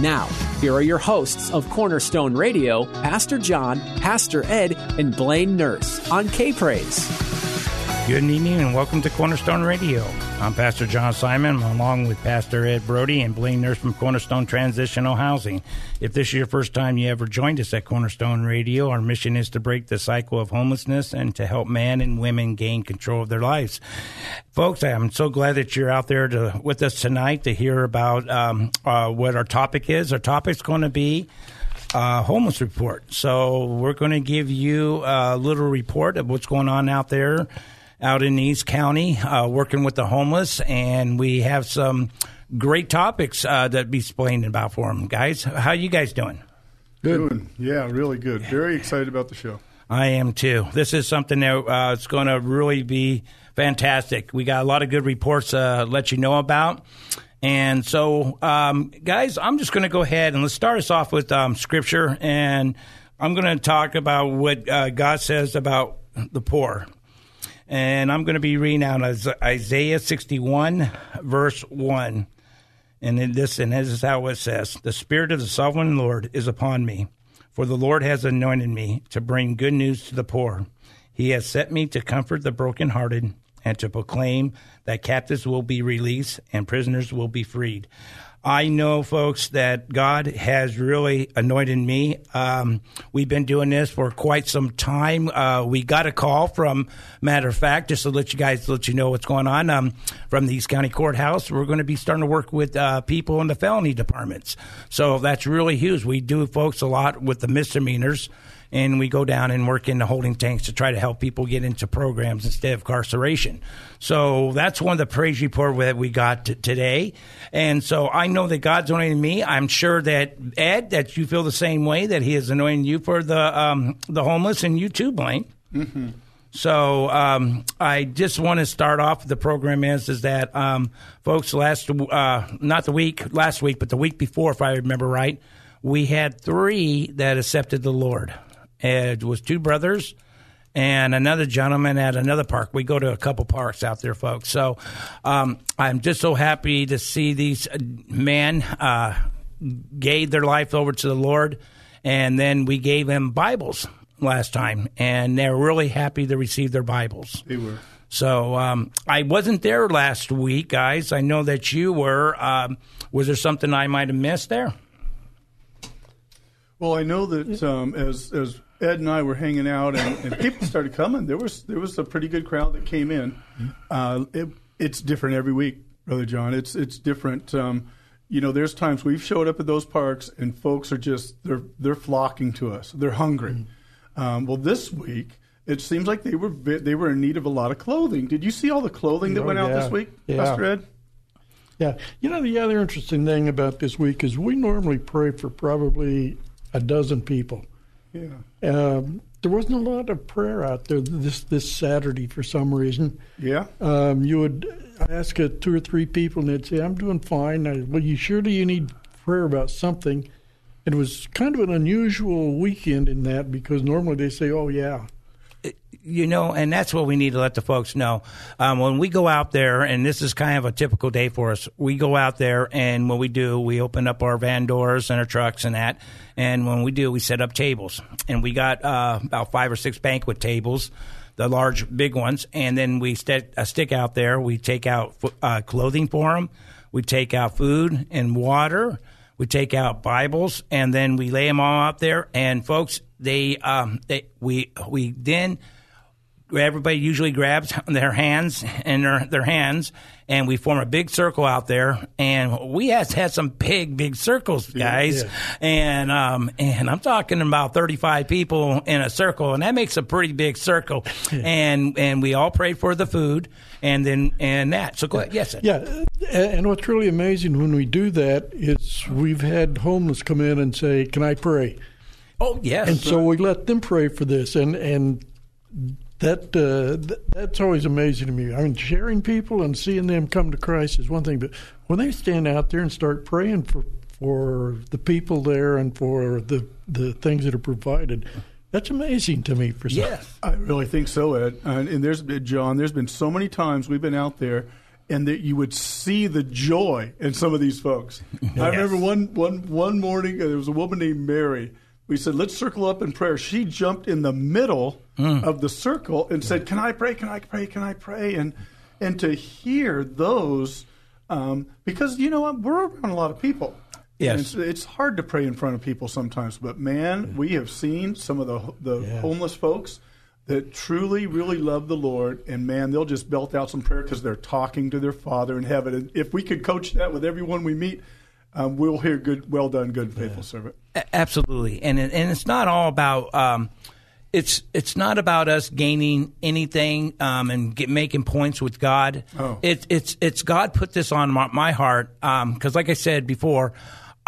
Now, here are your hosts of Cornerstone Radio, Pastor John, Pastor Ed, and Blaine Nurse on K Praise. Good evening and welcome to Cornerstone Radio. I'm Pastor John Simon, along with Pastor Ed Brody and Blaine Nurse from Cornerstone Transitional Housing. If this is your first time you ever joined us at Cornerstone Radio, our mission is to break the cycle of homelessness and to help men and women gain control of their lives. Folks, I'm so glad that you're out there to, with us tonight to hear about um, uh, what our topic is. Our topic's going to be uh, homeless report. So we're going to give you a little report of what's going on out there out in East County, uh, working with the homeless, and we have some great topics uh, that be explained about for them. Guys, how you guys doing? Good. Doing, yeah, really good. Very excited about the show. I am too. This is something that uh, it's going to really be fantastic. We got a lot of good reports to let you know about. And so, um, guys, I'm just going to go ahead and let's start us off with um, scripture. And I'm going to talk about what uh, God says about the poor and I'm going to be reading out Isaiah 61, verse 1. And this, and this is how it says The Spirit of the Sovereign Lord is upon me, for the Lord has anointed me to bring good news to the poor. He has set me to comfort the brokenhearted and to proclaim that captives will be released and prisoners will be freed. I know, folks, that God has really anointed me. Um, we've been doing this for quite some time. Uh, we got a call from, matter of fact, just to let you guys let you know what's going on um, from the East County Courthouse. We're going to be starting to work with uh, people in the felony departments. So that's really huge. We do, folks, a lot with the misdemeanors and we go down and work in the holding tanks to try to help people get into programs instead of incarceration. So that's one of the praise report that we got t- today. And so I know that God's anointing me. I'm sure that Ed, that you feel the same way that He is anointing you for the um, the homeless, and you too, Blaine. Mm-hmm. So um, I just want to start off. The program is is that um, folks last uh, not the week last week, but the week before, if I remember right, we had three that accepted the Lord. It was two brothers and another gentleman at another park. We go to a couple parks out there, folks. So um, I'm just so happy to see these uh, men uh, gave their life over to the Lord, and then we gave them Bibles last time, and they're really happy to receive their Bibles. They were. So um, I wasn't there last week, guys. I know that you were. Um, was there something I might have missed there? Well, I know that um, as as Ed and I were hanging out, and, and, people started coming. There was there was a pretty good crowd that came in. Uh, it, it's different every week, brother John. It's it's different. Um, you know, there's times we've showed up at those parks, and folks are just they're they're flocking to us. They're hungry. Mm-hmm. Um, well, this week it seems like they were they were in need of a lot of clothing. Did you see all the clothing that oh, went out this week, yeah. Pastor Ed? Yeah. You know, the other interesting thing about this week is we normally pray for probably a dozen people. Yeah. Um, there wasn't a lot of prayer out there this this Saturday for some reason. Yeah. Um, you would ask a, two or three people, and they'd say, "I'm doing fine." I, well, you surely you need prayer about something. It was kind of an unusual weekend in that because normally they say, "Oh yeah." You know, and that's what we need to let the folks know. Um, when we go out there, and this is kind of a typical day for us, we go out there, and what we do, we open up our van doors and our trucks and that. And when we do, we set up tables. And we got uh, about five or six banquet tables, the large, big ones. And then we stick a stick out there. We take out uh, clothing for them, we take out food and water. We take out Bibles and then we lay them all out there. And folks, they, um, they we we then everybody usually grabs their hands and their their hands and we form a big circle out there. And we have had some big big circles guys yeah. and um and I'm talking about 35 people in a circle and that makes a pretty big circle. And and we all pray for the food and then and that so go ahead yes sir. Yeah, and what's really amazing when we do that is we've had homeless come in and say, "Can I pray?" oh yes And so we let them pray for this, and and that uh, th- that's always amazing to me. I mean, sharing people and seeing them come to Christ is one thing, but when they stand out there and start praying for for the people there and for the the things that are provided, that's amazing to me. For some. yes I really think so, Ed. And, and there's John. There's been so many times we've been out there, and that you would see the joy in some of these folks. I remember one one one morning uh, there was a woman named Mary. We said, "Let's circle up in prayer." She jumped in the middle of the circle and said, "Can I pray? Can I pray? Can I pray?" And and to hear those, um, because you know what, we're around a lot of people. Yes. And it's, it's hard to pray in front of people sometimes, but man, we have seen some of the the homeless folks that truly, really love the Lord, and man, they'll just belt out some prayer because they're talking to their Father in heaven. And if we could coach that with everyone we meet, um, we'll hear good, well done, good and faithful servant. Absolutely, and it- and it's not all about. Um, it's it's not about us gaining anything um, and get, making points with God. Oh. It's it's it's God put this on my, my heart because, like I said before,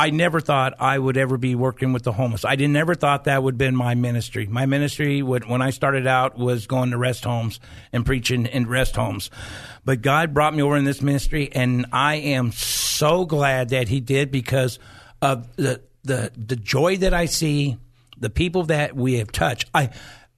I never thought I would ever be working with the homeless. I didn't never thought that would been my ministry. My ministry would, when I started out was going to rest homes and preaching in rest homes. But God brought me over in this ministry, and I am so glad that He did because of the the the joy that I see, the people that we have touched. I.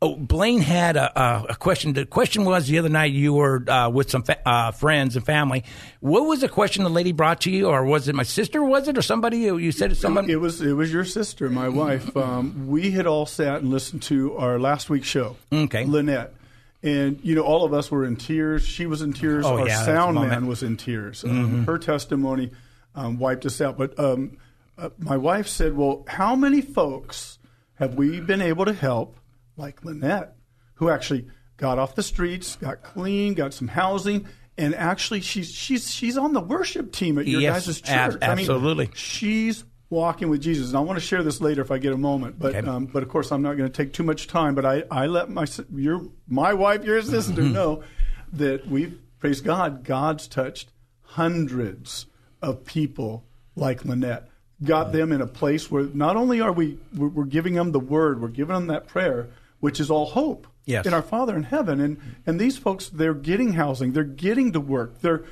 Oh, Blaine had a, a, a question. The question was the other night you were uh, with some fa- uh, friends and family. What was the question the lady brought to you, or was it my sister? Was it or somebody? You said it's someone. It was it was your sister, my wife. Um, we had all sat and listened to our last week's show. Okay. Lynette. And you know, all of us were in tears. She was in tears. Oh, Our yeah, sound man was in tears. Um, her testimony um, wiped us out. But um, uh, my wife said, "Well, how many folks have we been able to help, like Lynette, who actually got off the streets, got clean, got some housing, and actually she's she's she's on the worship team at your Yes, guys' ab- church. I mean, absolutely. she's walking with Jesus. And I want to share this later if I get a moment. But Okay. um, but of course I'm not going to take too much time. But I, I let my your my wife, your sister, know that we praise God. God's touched hundreds of people like Lynette. Got them in a place where not only are we we're giving them the word, we're giving them that prayer, which is all hope Yes. in our Father in heaven. And and these folks, they're getting housing, they're getting to work, they're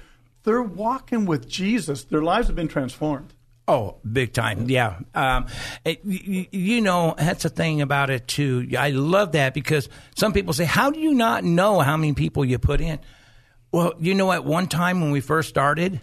they're walking with Jesus. Their lives have been transformed. Oh, big time. Yeah. Um, it, you, you know, that's the thing about it, too. I love that because some people say, How do you not know how many people you put in? Well, you know, at one time when we first started,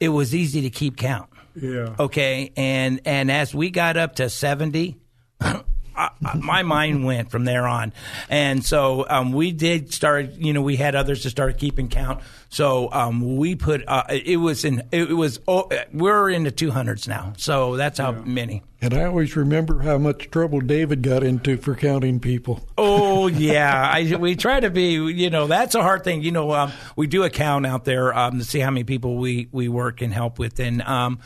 it was easy to keep count. Yeah. Okay. And, and as we got up to 70, I, I- my mind went from there on. And so um, we did start, you know, we had others to start keeping count. So um, we put, uh, it was in, it was, oh, we're in the 200s now. So that's how many. And I always remember how much trouble David got into for counting people. Oh yeah, I, we try to be. You know, that's a hard thing. You know, um, we do a count out there um, to see how many people we we work and help with, and um,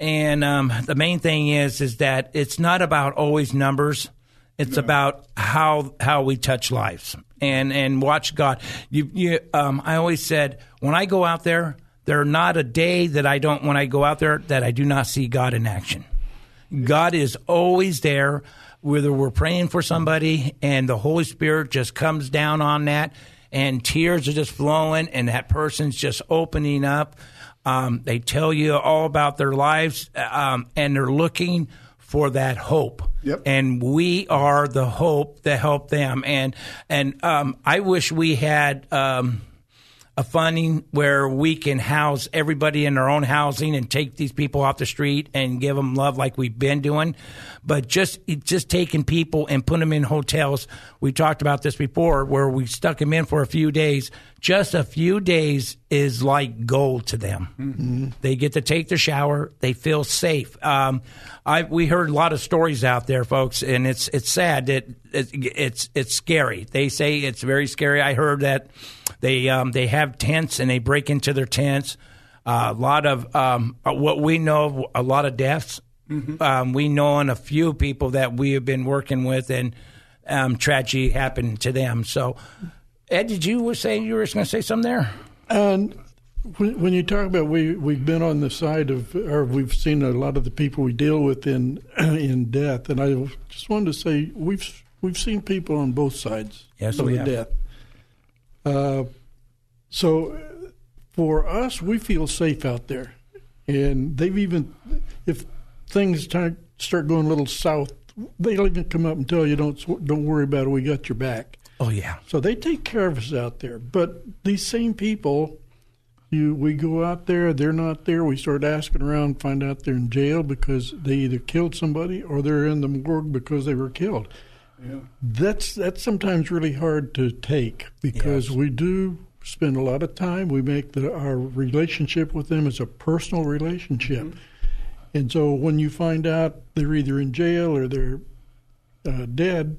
and um, the main thing is is that it's not about always numbers. It's about how how we touch lives and and watch God. You you um, I always said when I go out there, there's not a day that I don't when I go out there that I do not see God in action. God is always there, whether we're praying for somebody and the Holy Spirit just comes down on that and tears are just flowing and that person's just opening up. Um, they tell you all about their lives um, and they're looking for that hope. Yep. And we are the hope that help them. And and um, I wish we had. Um, a funding where we can house everybody in their own housing and take these people off the street and give them love like we've been doing. But just just taking people and putting them in hotels. We talked about this before, where we stuck them in for a few days just a few days is like gold to them. Mm-hmm. They get to take the shower. They feel safe. Um, I we heard a lot of stories out there, folks, and it's it's sad that it's it's, it's scary. They say it's very scary. I heard that they um, they have tents and they break into their tents. Uh, a lot of um, what we know, a lot of deaths. Um, we know on a few people that we have been working with, and um, tragedy happened to them. So, Ed, did you say you were going to say something there? And when, when you talk about we we've been on the side of, or we've seen a lot of the people we deal with in in death, and I just wanted to say we've we've seen people on both sides Yes, of the have. death. Uh, so for us, we feel safe out there, and they've even if things start start going a little south, they'll even come up and tell you don't don't worry about it. We got your back. Oh yeah, So they take care of us out there. But these same people, you we go out there, they're not there. We start asking around, find out they're in jail because they either killed somebody or they're in the morgue because they were killed. Yeah. That's that's sometimes really hard to take because we do spend a lot of time. We make the, our relationship with them as a personal relationship, and so when you find out they're either in jail or they're uh, dead,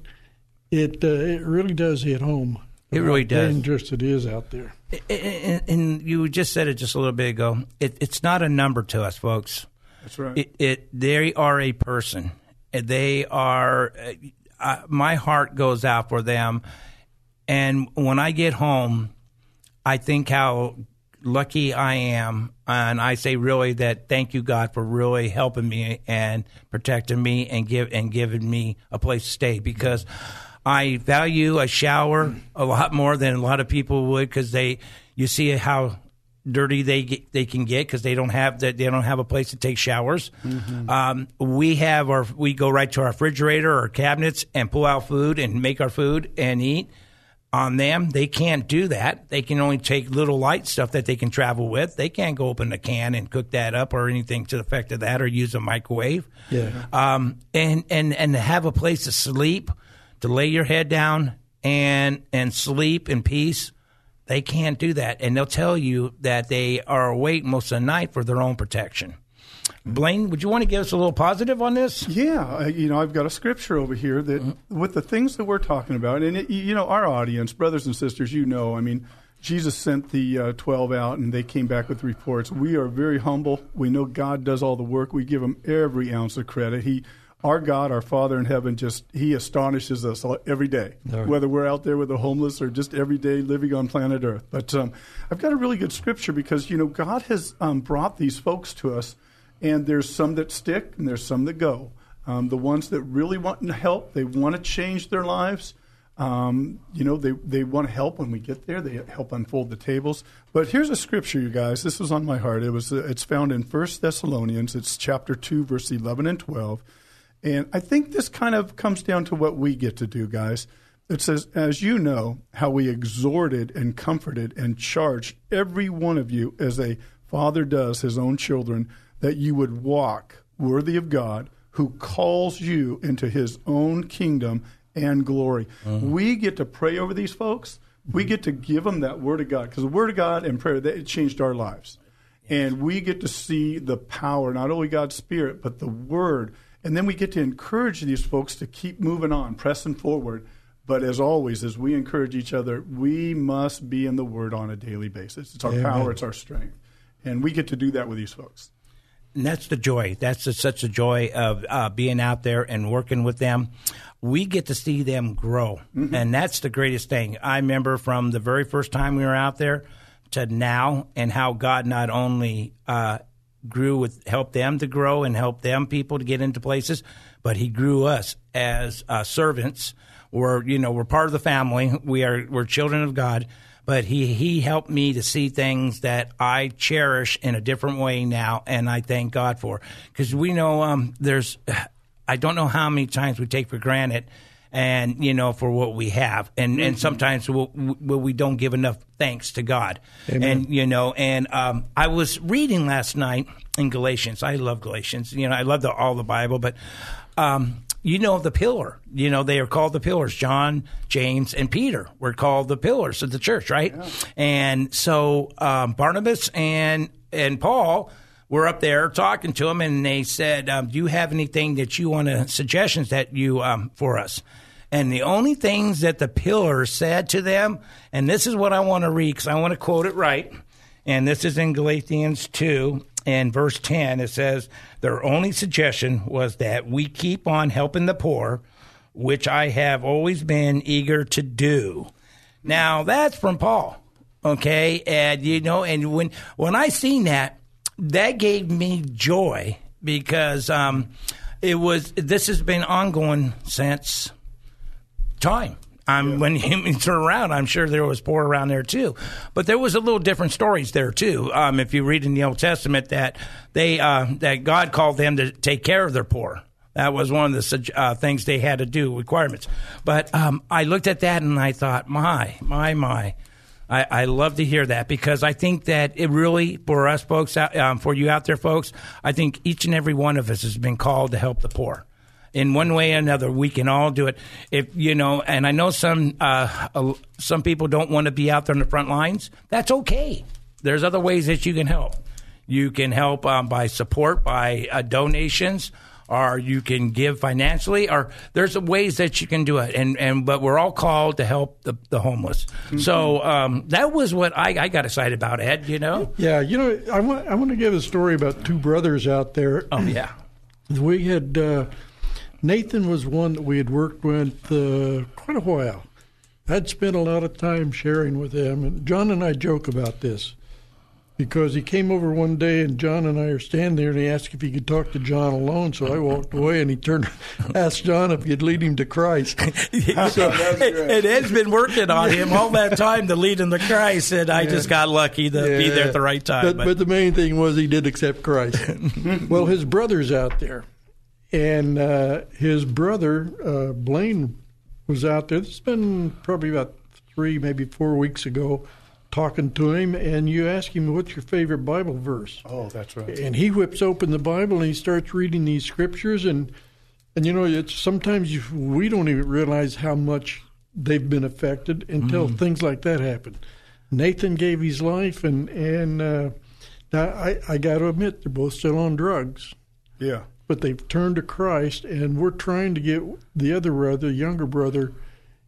it uh, it really does hit home. It really how does. Dangerous it is out there. and, and you just said it just a little bit ago. It, it's not a number to us, folks. That's right. It, it they are a person. They are. Uh, uh, my heart goes out for them, and when I get home, I think how lucky I am, and I say really that thank you God for really helping me and protecting me and give and giving me a place to stay because I value a shower a lot more than a lot of people would because they you see how dirty they get, they can get because they don't have that they don't have a place to take showers. Um, we have our we go right to our refrigerator or cabinets and pull out food and make our food and eat on them. They can't do that. They can only take little light stuff that they can travel with. They can't go open a can and cook that up or anything to the effect of that or use a microwave. Yeah. Um, and, and, and have a place to sleep, to lay your head down and, and sleep in peace. They can't do that. And they'll tell you that they are awake most of the night for their own protection. Blaine, would you want to give us a little positive on this? Yeah, uh, you know, I've got a scripture over here that with the things that we're talking about, and it, you know, our audience, brothers and sisters, you know, I mean, Jesus sent the uh, 12 out and they came back with reports. We are very humble. We know God does all the work. We give him every ounce of credit. He our God, our Father in heaven, just He astonishes us all- every day, whether we're out there with the homeless or just every day living on planet Earth. But um, I've got a really good scripture because you know God has um, brought these folks to us, and there's some that stick and there's some that go. Um, the ones that really want to help, they want to change their lives. Um, you know, they, they want to help when we get there. They help unfold the tables. But here's a scripture, you guys. This was on my heart. It was uh, it's found in First Thessalonians. It's chapter two, verse eleven and twelve. And I think this kind of comes down to what we get to do, guys. It says, As you know, how we exhorted and comforted and charged every one of you as a father does his own children, that you would walk worthy of God who calls you into his own kingdom and glory. Uh-huh. We get to pray over these folks. We mm-hmm. get to give them that word of God because the word of God and prayer, that, it changed our lives. And we get to see the power, not only God's Spirit, but the Word. And then we get to encourage these folks to keep moving on, pressing forward. But as always, as we encourage each other, we must be in the Word on a daily basis. It's our power, it's our strength. And we get to do that with these folks. And that's the joy. That's the, such a joy of uh, being out there and working with them. We get to see them grow, and that's the greatest thing. I remember from the very first time we were out there to now, and how God not only uh, grew with help them to grow and help them people to get into places, but He grew us as uh, servants. We're you know we're part of the family. We are we're children of God but he he helped me to see things that I cherish in a different way now, and I thank God for. Because we know um, there's, I don't know how many times we take for granted, and you know for what we have, and and sometimes we'll, we we don't give enough thanks to God, and you know, and um, I was reading last night in Galatians. I love Galatians. You know, I love the, all the Bible, but. Um, you know the pillar. You know they are called the pillars. John, James, and Peter were called the pillars of the church, right? Yeah. And so um, Barnabas and and Paul were up there talking to him, and they said, um, "Do you have anything that you want to suggestions that you um, for us?" And the only things that the pillar said to them, and this is what I want to read because I want to quote it right. And this is in Galatians 2 and verse 10. It says, Their only suggestion was that we keep on helping the poor, which I have always been eager to do. Now, that's from Paul. Okay. And, you know, and when, when I seen that, that gave me joy because um, it was, this has been ongoing since time. Um, yeah. When you turn around, I'm sure there was poor around there too, but there was a little different stories there too. Um, if you read in the Old Testament that they uh, that God called them to take care of their poor. That was one of the uh, things they had to do, requirements. But um, I looked at that and I thought, my, my, my. I, I, love to hear that because I think that it really, for us folks, out, um, for you out there, folks, I think each and every one of us has been called to help the poor in one way or another. We can all do it. If you know, and I know some uh, some people don't want to be out there in the front lines. That's okay. There's other ways that you can help. You can help um, by support, by uh, donations, or you can give financially, or there's ways that you can do it. And and but we're all called to help the, the homeless. Mm-hmm. So um, that was what I, I got excited about, Ed. You know? Yeah. You know, I want I want to give a story about two brothers out there. Oh yeah. We had. Uh, Nathan was one that we had worked with uh, quite a while. I'd spent a lot of time sharing with him, and John and I joke about this because he came over one day and John and I are standing there and he asked if he could talk to John alone. So I walked away and he turned, asked John if he'd lead him to Christ. so, it, has been working on him all that time to lead him to Christ, and I yeah. just got lucky to yeah. be there at the right time. But, but. but the main thing was he did accept Christ. well, his brother's out there and uh, his brother uh, Blaine was out there. It's been probably about three, maybe four weeks ago, talking to him, and you ask him, "What's your favorite Bible verse?" Oh, that's right. And he whips open the Bible and he starts reading these scriptures, and and you know, it's sometimes you, we don't even realize how much they've been affected until mm. things like that happen. Nathan gave his life, and and uh, now I I got to admit they're both still on drugs. Yeah but they've turned to Christ, and we're trying to get the other brother, younger brother,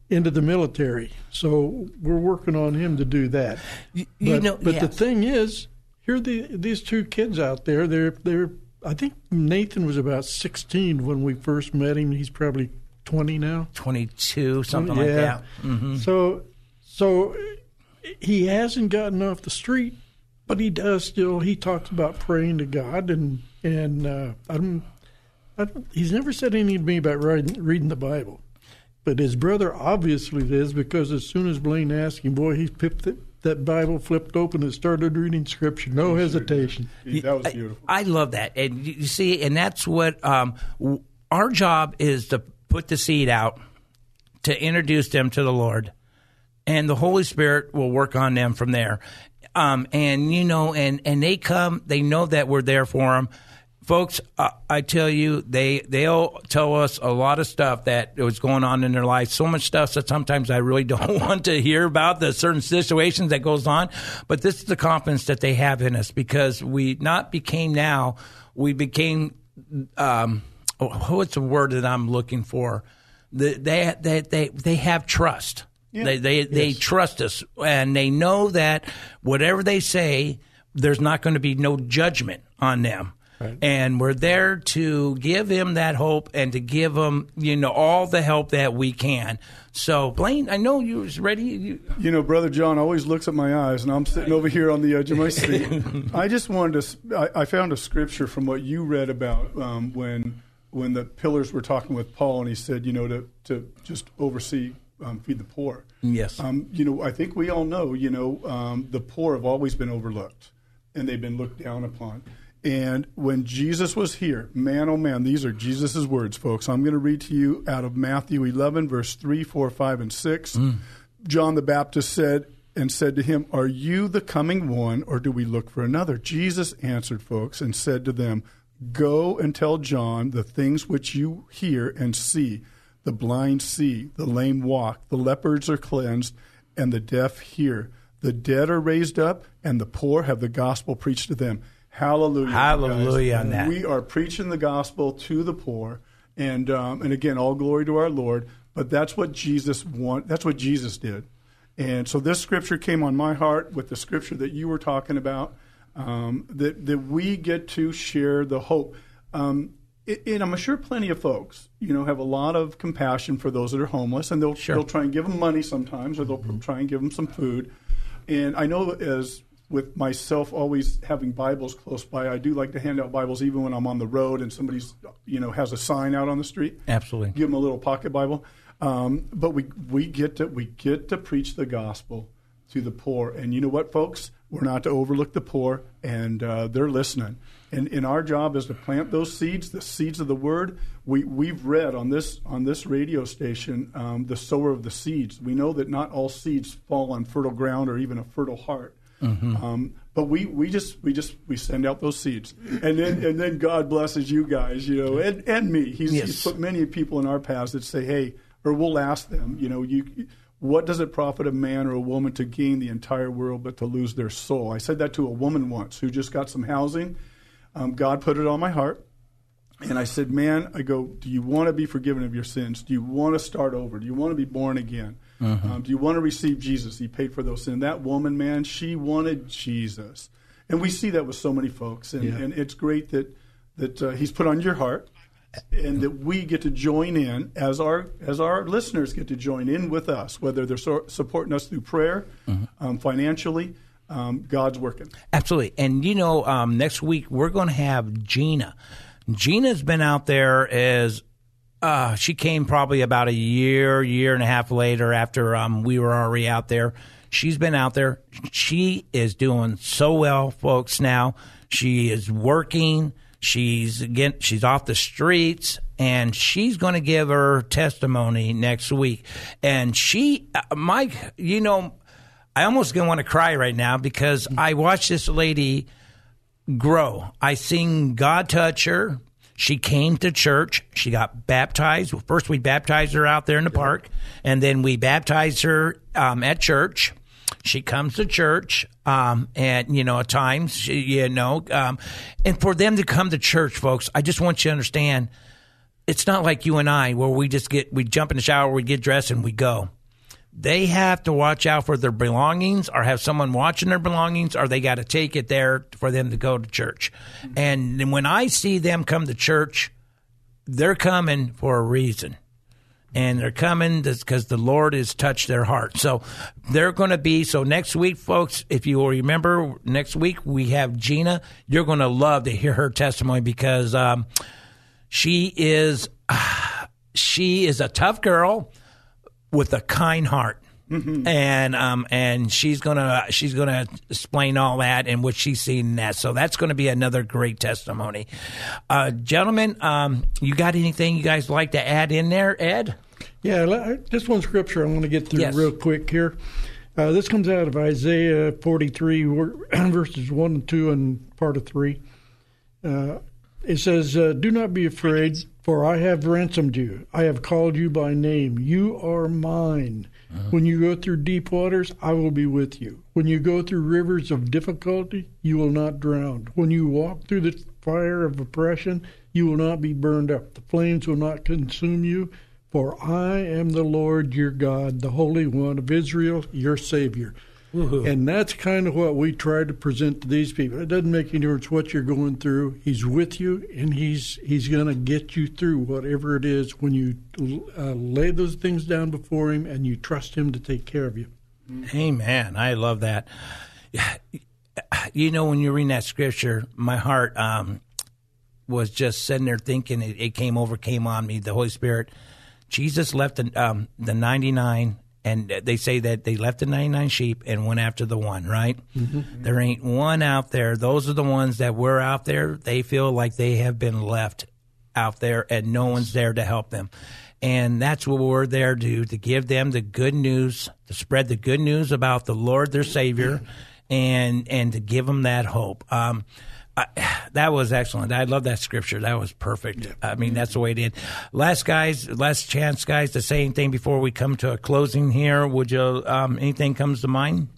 into the military. So we're working on him to do that. You, you but, know, but yeah. the thing is, here are the, these two kids out there. They're they're. I think Nathan was about 16 when we first met him. He's probably 20 now. 22, something yeah. like that. Mm-hmm. So so he hasn't gotten off the street, but he does still. He talks about praying to God and and uh, I don't, I don't, he's never said anything to me about writing, reading the Bible. But his brother obviously does because as soon as Blaine asked him, boy, he picked it, that Bible, flipped open, and started reading Scripture. No hesitation. That was beautiful. I, I love that, and you see, and that's what um, our job is to put the seed out, to introduce them to the Lord, and the Holy Spirit will work on them from there. Um, and you know, and and they come, they know that we're there for them folks, uh, I tell you, they they'll tell us a lot of stuff that was going on in their life. So much stuff that sometimes I really don't want to hear about the certain situations that goes on. But this is the confidence that they have in us because we not became now, we became. Um, what's the word that I'm looking for? they they they they have trust. Yeah. They they yes. they trust us and they know that whatever they say, there's not going to be no judgment on them. Right. And we're there to give him that hope and to give him, you know, all the help that we can. So, Blaine, I know you was ready. You, you know, Brother John always looks at my eyes, and I'm sitting over here on the edge of my seat. I just wanted to. I, I, found a scripture from what you read about um, when when the pillars were talking with Paul, and he said, you know, to to just oversee um, feed the poor. Yes. Um, you know, I think we all know, you know, um, the poor have always been overlooked and they've been looked down upon. And when Jesus was here, man, oh man, these are Jesus' words, folks. I'm going to read to you out of Matthew 11, verse 3, 4, 5, and 6. Mm. John the Baptist said, and said to him, Are you the coming one, or do we look for another? Jesus answered, folks, and said to them, Go and tell John the things which you hear and see. The blind see, the lame walk, the lepers are cleansed, and the deaf hear. The dead are raised up, and the poor have the gospel preached to them. Hallelujah. Hallelujah on that. We are preaching the gospel to the poor. And, um, and again, all glory to our Lord. But that's what Jesus want. That's what Jesus did. And so this scripture came on my heart with the scripture that you were talking about, um, that, that we get to share the hope. Um, and I'm sure plenty of folks, you know, have a lot of compassion for those that are homeless, and they'll Sure. they'll try and give them money sometimes, or they'll try and give them some food. And I know as with myself always having Bibles close by, I do like to hand out Bibles even when I'm on the road and somebody's, you know, has a sign out on the street Absolutely. give them a little pocket Bible. Um, but we we get to we get to preach the gospel to the poor, and you know what, folks, we're not to overlook the poor, and uh, they're listening. And, and our job is to plant those seeds, the seeds of the word. We we've read on this on this radio station, um, the sower of the seeds. We know that not all seeds fall on fertile ground or even a fertile heart. Um, but we, we just we just we send out those seeds, and then and then God blesses you guys, you know, and, and me. He's, Yes. he's put many people in our paths that say, hey, or we'll ask them, you know, you, what does it profit a man or a woman to gain the entire world but to lose their soul? I said that to a woman once who just got some housing. Um, God put it on my heart. And I said, man, I go, do you want to be forgiven of your sins? Do you want to start over? Do you want to be born again? Um, do you want to receive Jesus? He paid for those sins. That woman, man, she wanted Jesus. And we see that with so many folks. And, and it's great that, that uh, he's put on your heart and that we get to join in as our as our listeners get to join in with us, whether they're so, supporting us through prayer, um, financially. Um, God's working. Absolutely. And you know, um, next week we're going to have Gina. Gina's been out there as uh, she came probably about a year, year and a half later after um, we were already out there. She's been out there. She is doing so well, folks. Now she is working. She's again. She's off the streets, and she's going to give her testimony next week. And she, uh, Mike, you know, I almost gonna want to cry right now because I watched this lady grow. I seen God touch her. She came to church. She got baptized. Well, First, we baptized her out there in the park, and then we baptized her um, at church. She comes to church, um, and you know, at times, she, you know, um, and for them to come to church, folks, I just want you to understand, it's not like you and I, where we just get, we jump in the shower, we get dressed, and we go they have to watch out for their belongings or have someone watching their belongings or they got to take it there for them to go to church. And when I see them come to church, they're coming for a reason. And they're coming because the Lord has touched their heart. So they're going to be. So next week, folks, if you will remember, next week we have Gina. You're going to love to hear her testimony because um, she is she is a tough girl with a kind heart. And um and she's gonna she's gonna explain all that and what she's seen in that. So that's gonna be another great testimony. Uh gentlemen, um you got anything you guys like to add in there, Ed? Yeah, just one scripture I want to get through Yes. real quick here. Uh, this comes out of Isaiah 43, verses 1 and 2, and part of 3. Uh, it says, uh, Do not be afraid, for I have ransomed you. I have called you by name. You are mine. When you go through deep waters, I will be with you. When you go through rivers of difficulty, you will not drown. When you walk through the fire of oppression, you will not be burned up. The flames will not consume you. For I am the Lord your God, the Holy One of Israel, your Savior. And that's kind of what we try to present to these people. It doesn't make any difference what you're going through. He's with you, and he's he's going to get you through whatever it is when you uh, lay those things down before him and you trust him to take care of you. Amen. I love that. You know, when you're reading that scripture, my heart um, was just sitting there thinking. It, it came over, came on me. The Holy Spirit. Jesus left the um, the 99, and they say that they left the 99 sheep and went after the one. Right? There ain't one out there. Those are the ones that were out there. They feel like they have been left out there, and no one's there to help them. And that's what we're there to do, to give them the good news, to spread the good news about the Lord, their Savior, and and to give them that hope. Um, I, that was excellent. I love that scripture. That was perfect. Yeah. I mean, that's the way it did. Last guys, last chance, guys, to say anything before we come to a closing here. Would you? Um, anything comes to mind?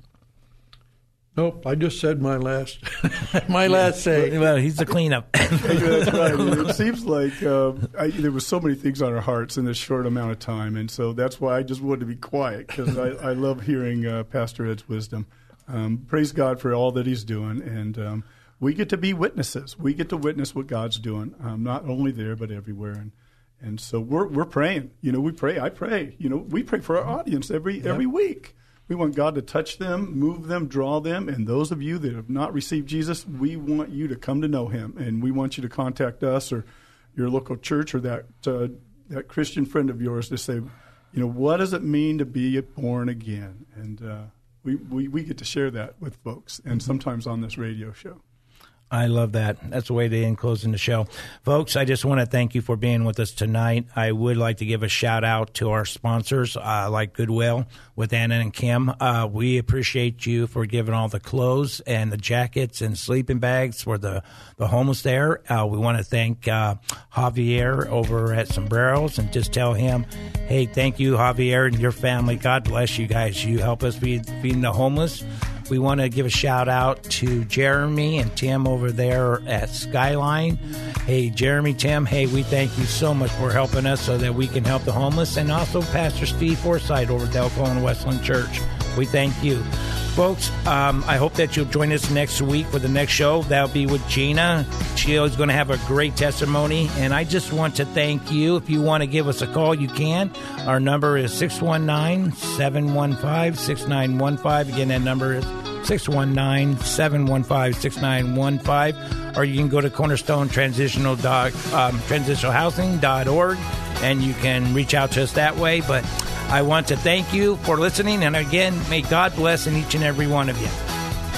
Nope, I just said my last, my last say. Well, he's the cleanup. That's right. It seems like uh, I, there was so many things on our hearts in this short amount of time, and so that's why I just wanted to be quiet because I, I, love hearing uh, Pastor Ed's wisdom. Um, praise God for all that He's doing, and um, we get to be witnesses. We get to witness what God's doing, um, not only there but everywhere. And and so we're we're praying. You know, we pray. I pray. You know, we pray for our audience every yep. every week. We want God to touch them, move them, draw them. And those of you that have not received Jesus, we want you to come to know Him, and we want you to contact us or your local church or that uh, that Christian friend of yours to say, you know, what does it mean to be born again? And uh, we, we we get to share that with folks, and sometimes on this radio show. I love that. That's the way they end closing the show. Folks, I just want to thank you for being with us tonight. I would like to give a shout out to our sponsors, uh, like Goodwill with Anna and Kim. Uh, we appreciate you for giving all the clothes and the jackets and sleeping bags for the, the homeless there. Uh, we want to thank uh, Javier over at Sombreros and just tell him, hey, thank you, Javier, and your family. God bless you guys. You help us feed, feeding the homeless. We want to give a shout out to Jeremy and Tim over there at Skyline. Hey, Jeremy, Tim, hey, we thank you so much for helping us so that we can help the homeless. And also Pastor Steve Forsythe over at Delco Westland Church. We thank you. Folks, um, I hope that you'll join us next week for the next show. That'll be with Gina. She is going to have a great testimony. And I just want to thank you. If you want to give us a call, you can. Our number is 619 715 6915. Again, that number is 619 715 6915. Or you can go to cornerstone transitional dot, um, transitionalhousing.org and you can reach out to us that way. But I want to thank you for listening. And again, may God bless in each and every one of you.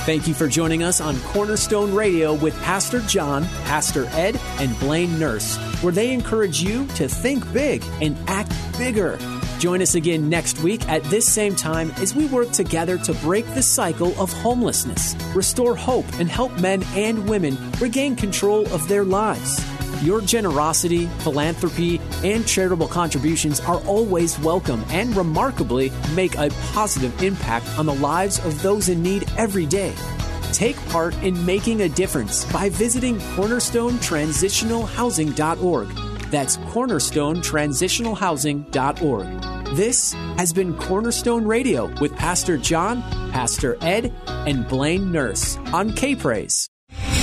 Thank you for joining us on Cornerstone Radio with Pastor John, Pastor Ed, and Blaine Nurse, where they encourage you to think big and act bigger. Join us again next week at this same time as we work together to break the cycle of homelessness, restore hope, and help men and women regain control of their lives. Your generosity, philanthropy, and charitable contributions are always welcome and remarkably make a positive impact on the lives of those in need every day. Take part in making a difference by visiting cornerstonetransitionalhousing.org. That's cornerstonetransitionalhousing.org. This has been Cornerstone Radio with Pastor John, Pastor Ed, and Blaine Nurse on K Praise.